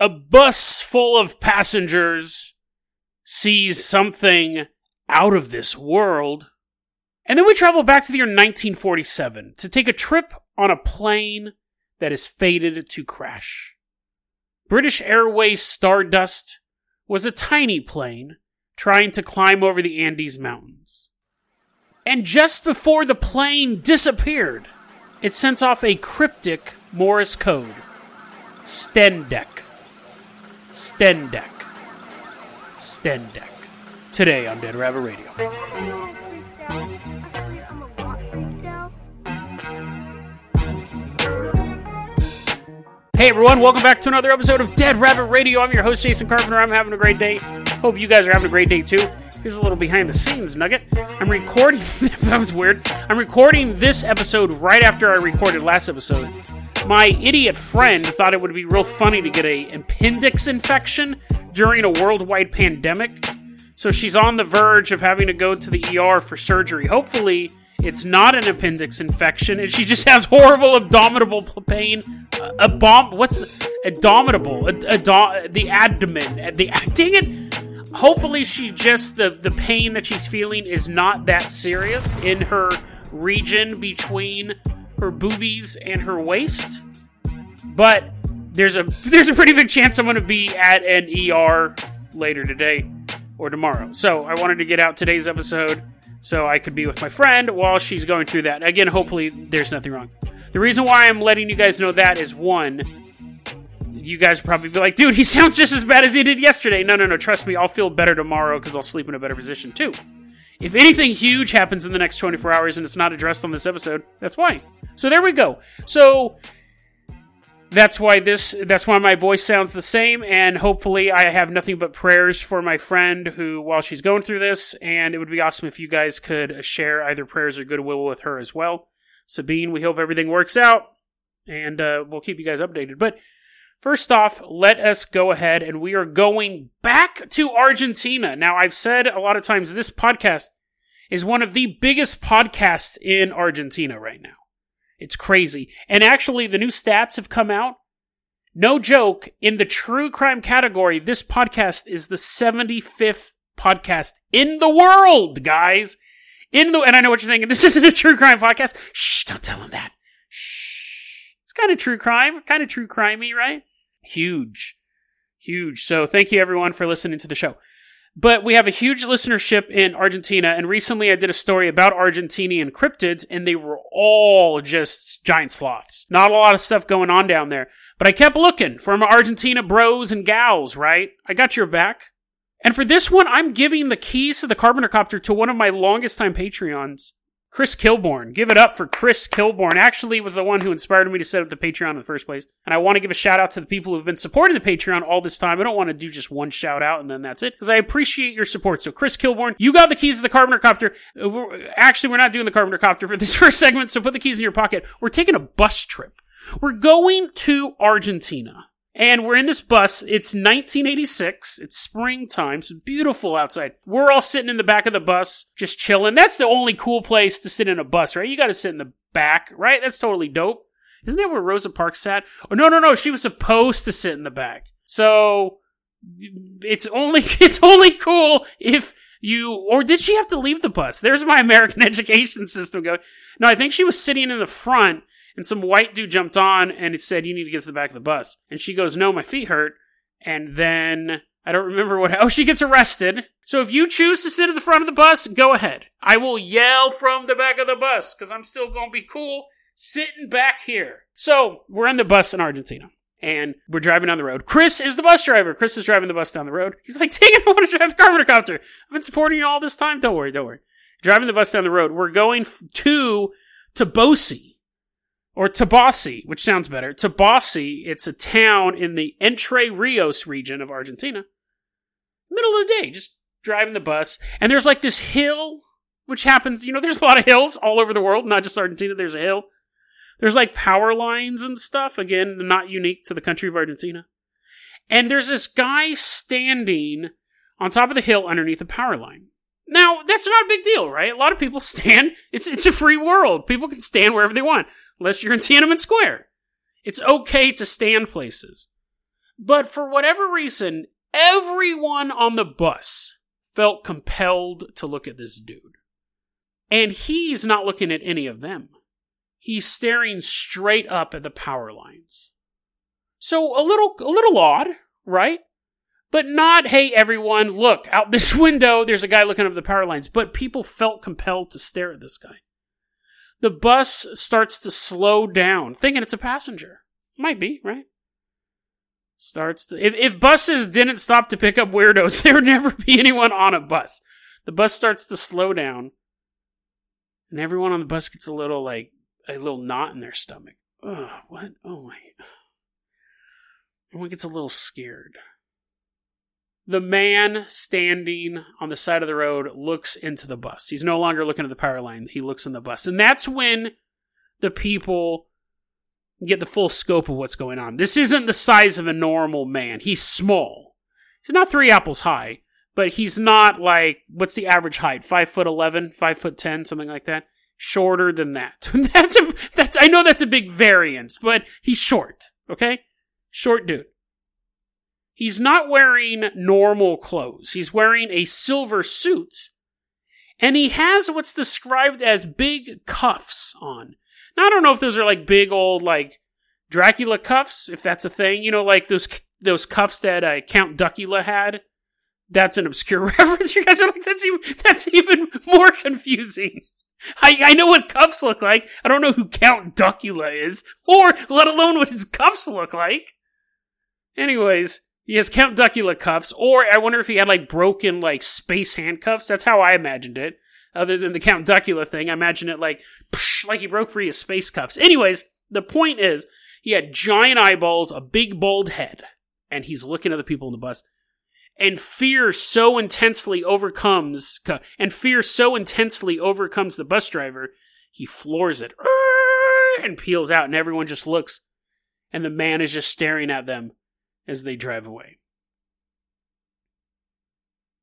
A bus full of passengers sees something out of this world. And then we travel back to the year 1947 to take a trip on a plane that is fated to crash. British Airways Stardust was a tiny plane trying to climb over the Andes Mountains. And just before the plane disappeared, it sent off a cryptic Morse code Stendec. Stendec. Stendec. Today on Dead Rabbit Radio. Hey everyone, welcome back to another episode of Dead Rabbit Radio. I'm your host, Jason Carpenter. I'm having a great day. Hope you guys are having a great day too. Here's a little behind the scenes nugget. I'm recording, that was weird. I'm recording this episode right after I recorded last episode. My idiot friend thought it would be real funny to get a appendix infection during a worldwide pandemic. So she's on the verge of having to go to the ER for surgery. Hopefully, it's not an appendix infection, and she just has horrible abdominal pain. Uh, a bomb. What's abdominal? The abdomen. The dang it. Hopefully, she just the the pain that she's feeling is not that serious in her region between her boobies and her waist. But there's a there's a pretty big chance I'm going to be at an ER later today or tomorrow. So I wanted to get out today's episode so I could be with my friend while she's going through that. Again, hopefully there's nothing wrong. The reason why I'm letting you guys know that is one, you guys probably be like, dude, he sounds just as bad as he did yesterday. No, no, no, trust me, I'll feel better tomorrow because I'll sleep in a better position too. If anything huge happens in the next 24 hours and it's not addressed on this episode, that's why. So there we go. So that's why this that's why my voice sounds the same and hopefully i have nothing but prayers for my friend who while she's going through this and it would be awesome if you guys could share either prayers or goodwill with her as well sabine we hope everything works out and uh, we'll keep you guys updated but first off let us go ahead and we are going back to argentina now i've said a lot of times this podcast is one of the biggest podcasts in argentina right now it's crazy. And actually, the new stats have come out. No joke, in the true crime category, this podcast is the 75th podcast in the world, guys. In the, and I know what you're thinking. This isn't a true crime podcast. Shh, don't tell them that. Shh. It's kind of true crime, kind of true crimey, right? Huge. Huge. So thank you everyone for listening to the show. But we have a huge listenership in Argentina, and recently I did a story about Argentinian cryptids, and they were all just giant sloths. Not a lot of stuff going on down there. But I kept looking for my Argentina bros and gals, right? I got your back. And for this one, I'm giving the keys to the Carpenter Copter to one of my longest time Patreons. Chris Kilborn. Give it up for Chris Kilborn. Actually, was the one who inspired me to set up the Patreon in the first place. And I want to give a shout out to the people who've been supporting the Patreon all this time. I don't want to do just one shout out and then that's it because I appreciate your support. So, Chris Kilborn, you got the keys to the Carpenter Copter. Uh, actually, we're not doing the Carpenter Copter for this first segment, so put the keys in your pocket. We're taking a bus trip. We're going to Argentina. And we're in this bus. It's 1986. It's springtime. It's beautiful outside. We're all sitting in the back of the bus, just chilling. That's the only cool place to sit in a bus, right? You got to sit in the back, right? That's totally dope. Isn't that where Rosa Parks sat? Oh, no, no, no. She was supposed to sit in the back. So it's only, it's only cool if you, or did she have to leave the bus? There's my American education system going. No, I think she was sitting in the front and some white dude jumped on and it said, You need to get to the back of the bus. And she goes, No, my feet hurt. And then I don't remember what. Oh, she gets arrested. So if you choose to sit at the front of the bus, go ahead. I will yell from the back of the bus because I'm still going to be cool sitting back here. So we're in the bus in Argentina and we're driving down the road. Chris is the bus driver. Chris is driving the bus down the road. He's like, Dang it, I want to drive the Carpenter. I've been supporting you all this time. Don't worry, don't worry. Driving the bus down the road. We're going to Toboso or Tabasi, which sounds better. Tabasi, it's a town in the Entre Rios region of Argentina. Middle of the day, just driving the bus, and there's like this hill, which happens, you know, there's a lot of hills all over the world, not just Argentina, there's a hill. There's like power lines and stuff, again, not unique to the country of Argentina. And there's this guy standing on top of the hill underneath a power line. Now, that's not a big deal, right? A lot of people stand. It's it's a free world. People can stand wherever they want, unless you're in Tiananmen Square. It's okay to stand places. But for whatever reason, everyone on the bus felt compelled to look at this dude. And he's not looking at any of them. He's staring straight up at the power lines. So a little a little odd, right? But not, hey everyone, look, out this window, there's a guy looking up at the power lines. But people felt compelled to stare at this guy. The bus starts to slow down, thinking it's a passenger. Might be, right? Starts to, if, if buses didn't stop to pick up weirdos, there would never be anyone on a bus. The bus starts to slow down, and everyone on the bus gets a little like a little knot in their stomach. Oh, what? Oh my. Everyone gets a little scared. The man standing on the side of the road looks into the bus. He's no longer looking at the power line. He looks in the bus. And that's when the people get the full scope of what's going on. This isn't the size of a normal man. He's small. He's not three apples high, but he's not like, what's the average height? Five foot eleven, five foot ten, something like that. Shorter than that. that's a, that's, I know that's a big variance, but he's short. Okay? Short dude. He's not wearing normal clothes. He's wearing a silver suit. And he has what's described as big cuffs on. Now, I don't know if those are like big old, like, Dracula cuffs, if that's a thing. You know, like those those cuffs that uh, Count Duckula had. That's an obscure reference. You guys are like, that's even, that's even more confusing. I, I know what cuffs look like. I don't know who Count Duckula is, or let alone what his cuffs look like. Anyways, he has Count Duckula cuffs, or I wonder if he had like broken like space handcuffs. That's how I imagined it. Other than the Count Duckula thing, I imagine it like psh, like he broke free his space cuffs. Anyways, the point is he had giant eyeballs, a big bald head, and he's looking at the people in the bus. And fear so intensely overcomes, and fear so intensely overcomes the bus driver, he floors it and peels out, and everyone just looks, and the man is just staring at them as they drive away.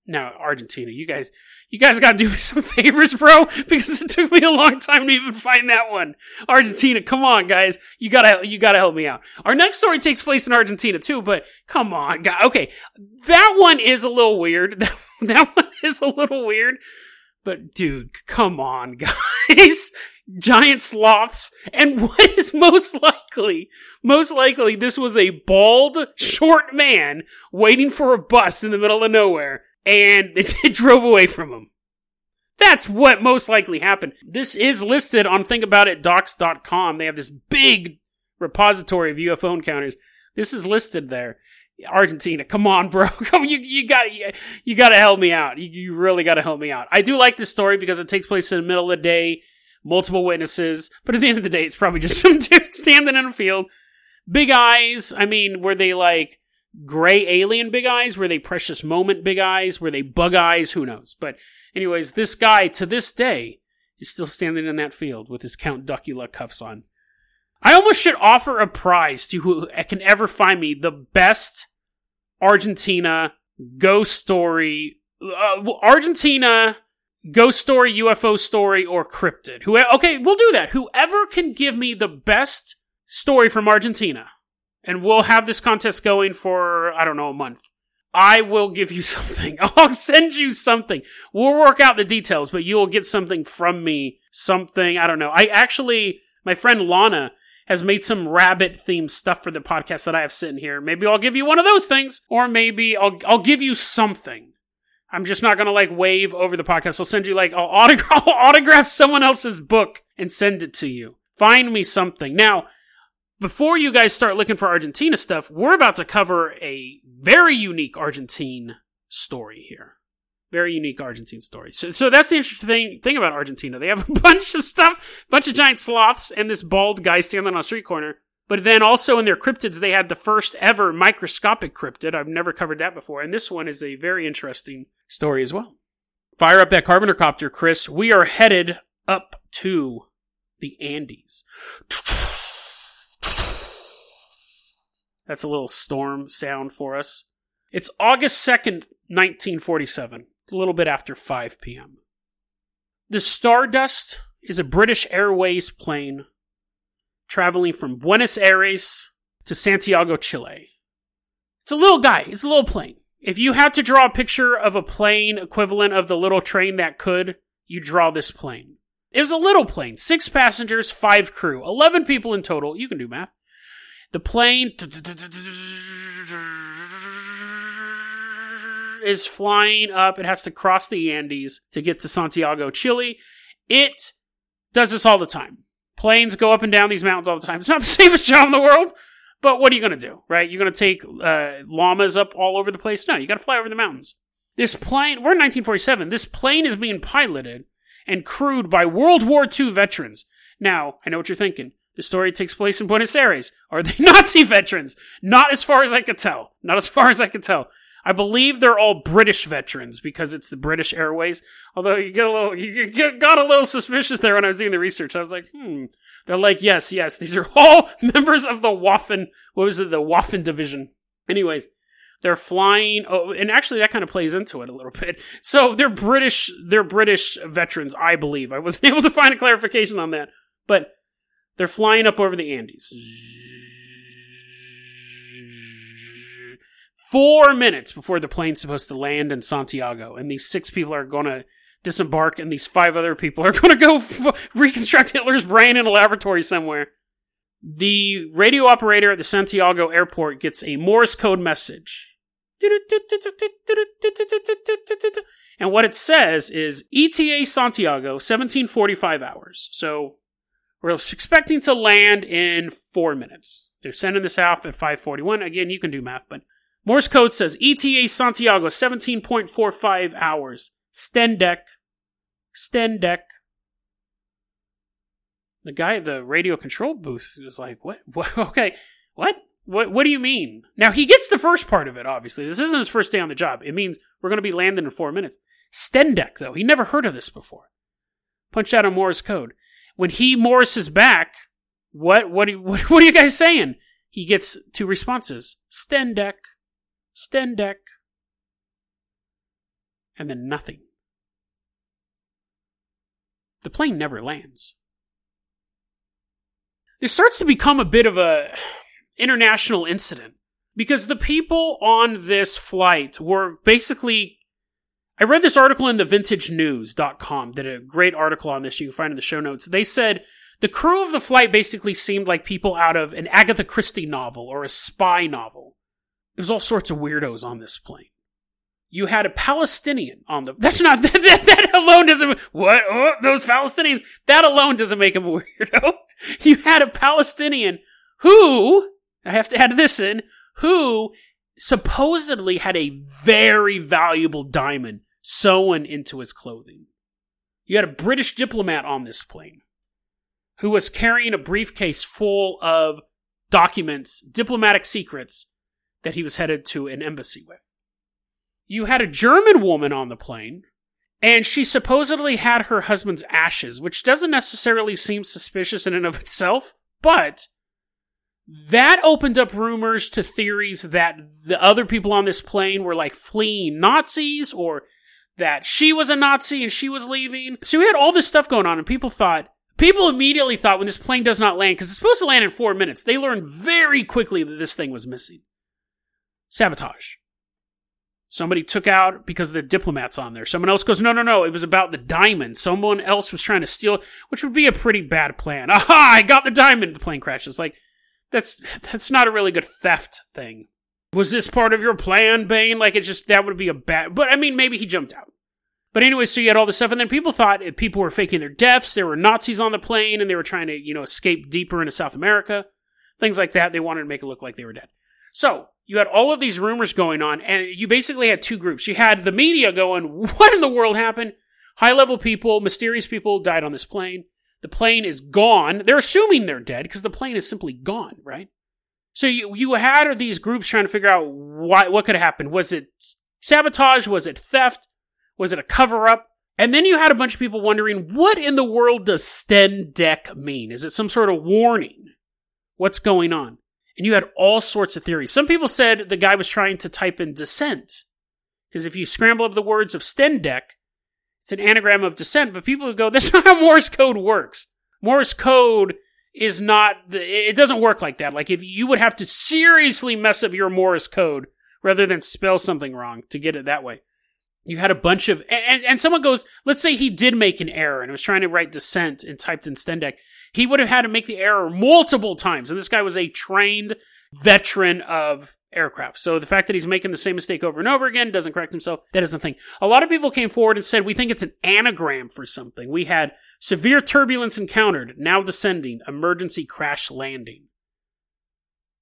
Now, Argentina, you guys, you guys got to do me some favors, bro, because it took me a long time to even find that one. Argentina, come on, guys, you gotta, you gotta help me out. Our next story takes place in Argentina too, but come on, guys. Okay, that one is a little weird. That, that one is a little weird, but dude, come on, guys giant sloths, and what is most likely? Most likely, this was a bald, short man waiting for a bus in the middle of nowhere, and it drove away from him. That's what most likely happened. This is listed on thinkaboutitdocs.com. They have this big repository of UFO encounters. This is listed there. Argentina, come on, bro. You, you got, you, you got to help me out. You, you really got to help me out. I do like this story because it takes place in the middle of the day multiple witnesses, but at the end of the day, it's probably just some dude standing in a field. Big eyes. I mean, were they like gray alien big eyes? Were they precious moment big eyes? Were they bug eyes? Who knows? But anyways, this guy to this day is still standing in that field with his Count Duckula cuffs on. I almost should offer a prize to who can ever find me the best Argentina ghost story. Uh, Argentina ghost story, UFO story, or cryptid. Who? Okay, we'll do that. Whoever can give me the best story from Argentina, and we'll have this contest going for I don't know a month. I will give you something. I'll send you something. We'll work out the details, but you'll get something from me. Something I don't know. I actually, my friend Lana has made some rabbit themed stuff for the podcast that I have sitting here. Maybe I'll give you one of those things, or maybe I'll I'll give you something. I'm just not gonna like wave over the podcast. I'll send you like I'll autograph, I'll autograph someone else's book and send it to you. Find me something. Now, before you guys start looking for Argentina stuff, we're about to cover a very unique Argentine story here. Very unique Argentine story. So, so that's the interesting thing, thing about Argentina. They have a bunch of stuff, bunch of giant sloths, and this bald guy standing on a street corner. But then also in their cryptids, they had the first ever microscopic cryptid. I've never covered that before. And this one is a very interesting story as well. Fire up that carpenter copter, Chris. We are headed up to the Andes. That's a little storm sound for us. It's August 2nd, 1947, a little bit after 5 p.m. The Stardust is a British Airways plane traveling from Buenos Aires to Santiago, Chile. It's a little guy, it's a little plane. If you had to draw a picture of a plane equivalent of the little train that could, you draw this plane. It was a little plane, six passengers, five crew, 11 people in total. You can do math. The plane is flying up. It has to cross the Andes to get to Santiago, Chile. It does this all the time. Planes go up and down these mountains all the time. It's not the safest job in the world, but what are you going to do, right? You're going to take uh, llamas up all over the place? No, you got to fly over the mountains. This plane, we're in 1947. This plane is being piloted and crewed by World War II veterans. Now, I know what you're thinking. The story takes place in Buenos Aires. Are they Nazi veterans? Not as far as I could tell. Not as far as I could tell. I believe they're all British veterans because it's the British Airways. Although you get a little, you get, got a little suspicious there when I was doing the research. I was like, hmm. They're like, yes, yes, these are all members of the Waffen. What was it? The Waffen division. Anyways, they're flying. Oh, and actually, that kind of plays into it a little bit. So they're British. They're British veterans, I believe. I wasn't able to find a clarification on that, but they're flying up over the Andes. Four minutes before the plane's supposed to land in Santiago, and these six people are going to disembark, and these five other people are going to go f- reconstruct Hitler's brain in a laboratory somewhere. The radio operator at the Santiago airport gets a Morse code message. And what it says is ETA Santiago, 1745 hours. So we're expecting to land in four minutes. They're sending this out at 541. Again, you can do math, but Morse code says ETA Santiago, 17.45 hours. Stendec. Stendec. The guy at the radio control booth was like, what? what? Okay, what? What, what do you mean? Now, he gets the first part of it, obviously. This isn't his first day on the job. It means we're going to be landing in four minutes. Stendec, though, he never heard of this before. Punched out a Morse code when he Morrises back, what what what, what are you guys saying? He gets two responses: Stendec, Stendec, and then nothing. The plane never lands. This starts to become a bit of a international incident because the people on this flight were basically I read this article in the vintagenews.com, did a great article on this you can find in the show notes. They said the crew of the flight basically seemed like people out of an Agatha Christie novel or a spy novel. There was all sorts of weirdos on this plane. You had a Palestinian on the. That's not that. That, that alone doesn't. What? Oh, those Palestinians. That alone doesn't make him a weirdo. You had a Palestinian who I have to add this in. Who supposedly had a very valuable diamond sewn into his clothing. You had a British diplomat on this plane who was carrying a briefcase full of documents, diplomatic secrets that he was headed to an embassy with. You had a German woman on the plane, and she supposedly had her husband's ashes, which doesn't necessarily seem suspicious in and of itself, but that opened up rumors to theories that the other people on this plane were like fleeing Nazis or that she was a Nazi and she was leaving. So we had all this stuff going on, and people thought, people immediately thought when this plane does not land, because it's supposed to land in four minutes, they learned very quickly that this thing was missing. Sabotage. Somebody took out because of the diplomats on there. Someone else goes, no, no, no, it was about the diamond. Someone else was trying to steal, which would be a pretty bad plan. Aha, I got the diamond. The plane crashes. Like, that's, that's not a really good theft thing. Was this part of your plan, Bane? Like it just that would be a bad. But I mean, maybe he jumped out. But anyway, so you had all this stuff, and then people thought people were faking their deaths. There were Nazis on the plane, and they were trying to, you know, escape deeper into South America, things like that. They wanted to make it look like they were dead. So you had all of these rumors going on, and you basically had two groups. You had the media going, What in the world happened? High level people, mysterious people died on this plane. The plane is gone. They're assuming they're dead because the plane is simply gone, right? So you, you had these groups trying to figure out why, what could have happened. Was it sabotage? Was it theft? Was it a cover up? And then you had a bunch of people wondering, what in the world does Stendec mean? Is it some sort of warning? What's going on? And you had all sorts of theories. Some people said the guy was trying to type in descent. Because if you scramble up the words of Stendec, it's an anagram of descent, but people would go, that's not how Morse code works. Morse code is not, the, it doesn't work like that. Like if you would have to seriously mess up your Morse code rather than spell something wrong to get it that way. You had a bunch of, and, and someone goes, let's say he did make an error and was trying to write descent and typed in Stendec. He would have had to make the error multiple times. And this guy was a trained veteran of aircraft. So the fact that he's making the same mistake over and over again doesn't correct himself. That is the thing. A lot of people came forward and said, we think it's an anagram for something. We had severe turbulence encountered, now descending, emergency crash landing.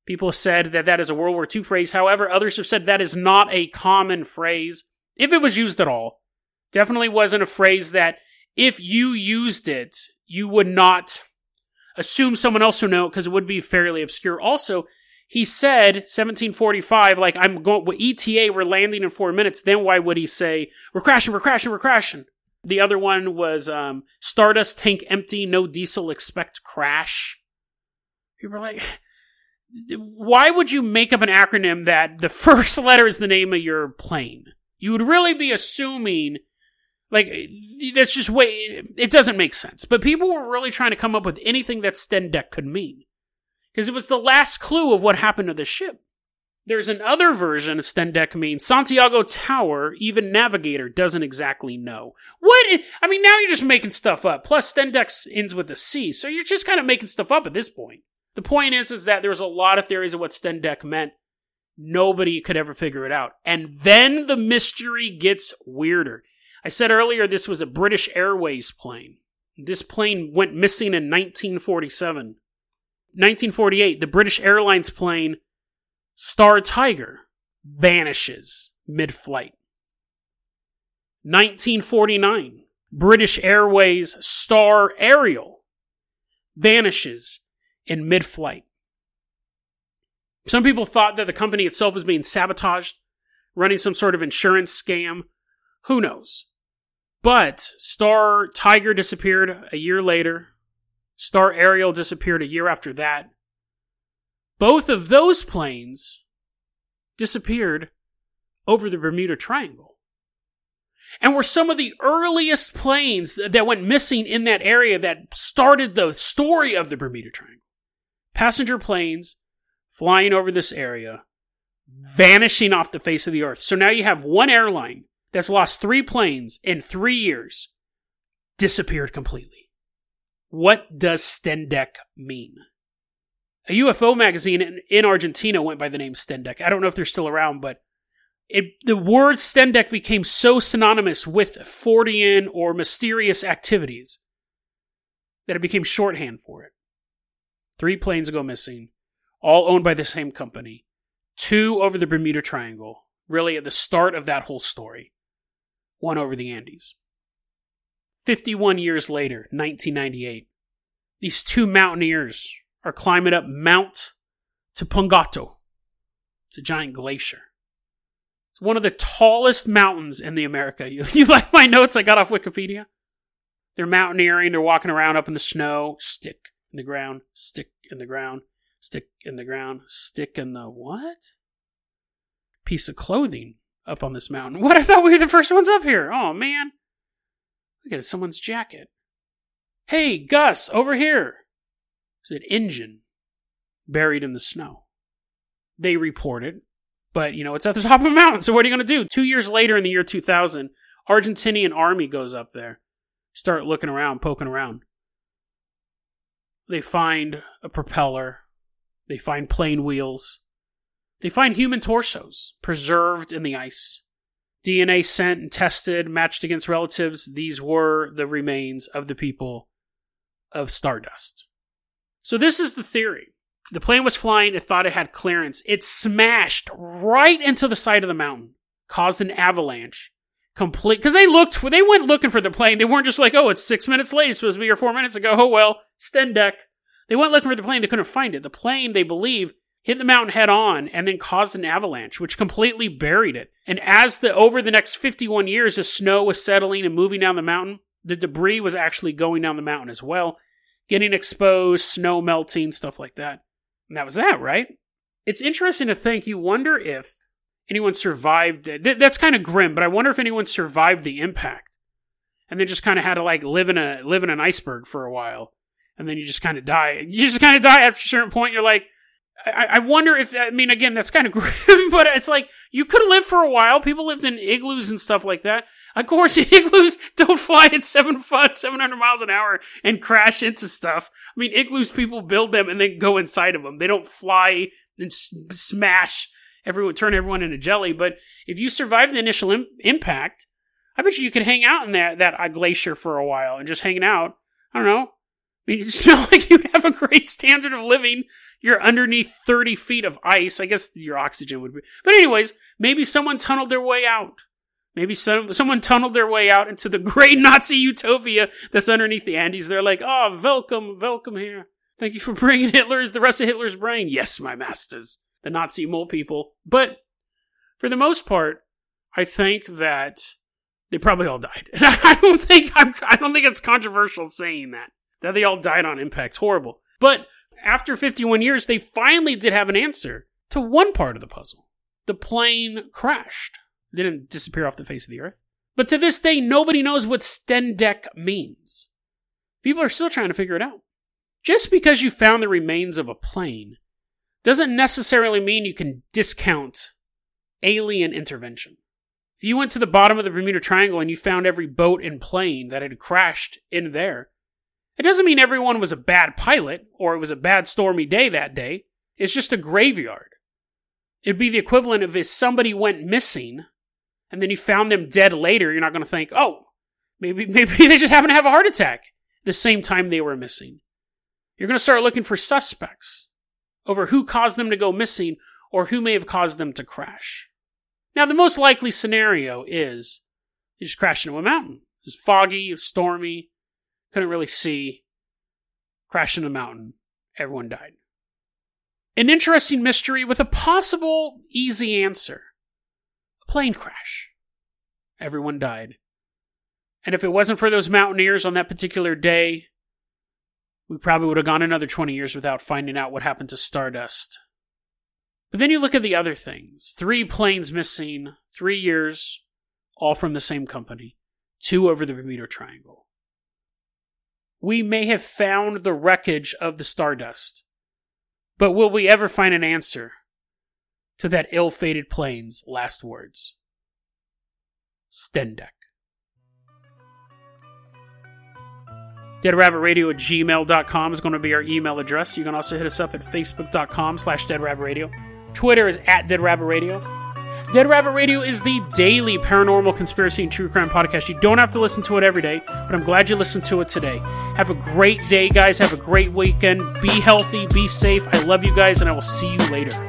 People said that that is a World War II phrase. However, others have said that is not a common phrase, if it was used at all. Definitely wasn't a phrase that if you used it, you would not assume someone else would know because it would be fairly obscure. Also, he said 1745, like I'm going with ETA, we're landing in four minutes. Then why would he say we're crashing, we're crashing, we're crashing? The other one was um, Stardust tank empty, no diesel, expect crash. People are like, why would you make up an acronym that the first letter is the name of your plane? You would really be assuming, like, that's just way, it doesn't make sense. But people were really trying to come up with anything that Stendec could mean because it was the last clue of what happened to the ship. There's another version of Stendec means Santiago Tower, even Navigator doesn't exactly know. What? I mean, now you're just making stuff up. Plus, Stendec ends with a C, so you're just kind of making stuff up at this point. The point is, is that there's a lot of theories of what Stendec meant. Nobody could ever figure it out. And then the mystery gets weirder. I said earlier this was a British Airways plane. This plane went missing in 1947. 1948, the British Airlines plane Star Tiger vanishes mid flight. 1949, British Airways Star Ariel vanishes in mid flight. Some people thought that the company itself was being sabotaged, running some sort of insurance scam. Who knows? But Star Tiger disappeared a year later, Star Ariel disappeared a year after that. Both of those planes disappeared over the Bermuda Triangle. And were some of the earliest planes that went missing in that area that started the story of the Bermuda Triangle. Passenger planes flying over this area, vanishing off the face of the earth. So now you have one airline that's lost three planes in three years, disappeared completely. What does Stendec mean? A UFO magazine in, in Argentina went by the name Stendec. I don't know if they're still around, but it, the word Stendec became so synonymous with Fortean or mysterious activities that it became shorthand for it. Three planes go missing, all owned by the same company. Two over the Bermuda Triangle, really at the start of that whole story. One over the Andes. 51 years later, 1998, these two mountaineers are climbing up Mount Tupungato. It's a giant glacier. It's one of the tallest mountains in the America. You, you like my notes I got off Wikipedia? They're mountaineering, they're walking around up in the snow, stick in the ground, stick in the ground, stick in the ground, stick in the what? Piece of clothing up on this mountain. What? I thought we were the first ones up here. Oh, man. Look at someone's jacket. Hey, Gus, over here. It's an engine buried in the snow. They report it, but you know, it's at the top of a mountain, so what are you going to do? Two years later, in the year 2000, Argentinian army goes up there, start looking around, poking around. They find a propeller, they find plane wheels, they find human torsos preserved in the ice. DNA sent and tested, matched against relatives. These were the remains of the people of Stardust. So, this is the theory. the plane was flying. It thought it had clearance. It smashed right into the side of the mountain, caused an avalanche. Complete because they looked they went looking for the plane. They weren't just like, oh, it's six minutes late. It's supposed to be here four minutes ago. Oh well, Stendec. They went looking for the plane. They couldn't find it. The plane, they believe, hit the mountain head on and then caused an avalanche, which completely buried it. And as the over the next 51 years, the snow was settling and moving down the mountain, the debris was actually going down the mountain as well, getting exposed, snow melting, stuff like that. And that was that, right? It's interesting to think. You wonder if anyone survived. Th- that's kind of grim, but I wonder if anyone survived the impact, and then just kind of had to like live in a live in an iceberg for a while, and then you just kind of die. You just kind of die after a certain point. You're like, I, I wonder if I mean again that's kind of grim, but it's like you could live for a while. People lived in igloos and stuff like that. Of course, igloos don't fly at seven seven hundred miles an hour and crash into stuff. I mean, igloos people build them and then go inside of them. They don't fly and smash everyone, turn everyone into jelly. But if you survive the initial Im- impact, I bet you you could hang out in that that uh, glacier for a while and just hanging out. I don't know. It's not like you'd have a great standard of living. You're underneath 30 feet of ice. I guess your oxygen would be. But, anyways, maybe someone tunneled their way out. Maybe some, someone tunneled their way out into the great Nazi utopia that's underneath the Andes. They're like, oh, welcome, welcome here. Thank you for bringing Hitler's, the rest of Hitler's brain. Yes, my masters, the Nazi mole people. But for the most part, I think that they probably all died. I don't think I'm, I don't think it's controversial saying that that they all died on impacts. Horrible. But after 51 years, they finally did have an answer to one part of the puzzle. The plane crashed. It didn't disappear off the face of the earth. But to this day, nobody knows what Stendec means. People are still trying to figure it out. Just because you found the remains of a plane doesn't necessarily mean you can discount alien intervention. If you went to the bottom of the Bermuda Triangle and you found every boat and plane that had crashed in there, it doesn't mean everyone was a bad pilot or it was a bad stormy day that day. It's just a graveyard. It'd be the equivalent of if somebody went missing and then you found them dead later, you're not going to think, oh, maybe, maybe they just happened to have a heart attack the same time they were missing. You're going to start looking for suspects over who caused them to go missing or who may have caused them to crash. Now, the most likely scenario is you just crashed into a mountain. It was foggy, it stormy, couldn't really see, crashed in a mountain, everyone died. An interesting mystery with a possible easy answer a plane crash. Everyone died. And if it wasn't for those mountaineers on that particular day, we probably would have gone another 20 years without finding out what happened to Stardust. But then you look at the other things three planes missing, three years, all from the same company, two over the Bermuda Triangle. We may have found the wreckage of the Stardust, but will we ever find an answer to that ill fated plane's last words? Stendec. DeadRabbitRadio at gmail.com is going to be our email address. You can also hit us up at facebook.com slash deadrabbitradio. Twitter is at deadrabbitradio. Dead Rabbit Radio is the daily paranormal conspiracy and true crime podcast. You don't have to listen to it every day, but I'm glad you listened to it today. Have a great day, guys. Have a great weekend. Be healthy, be safe. I love you guys, and I will see you later.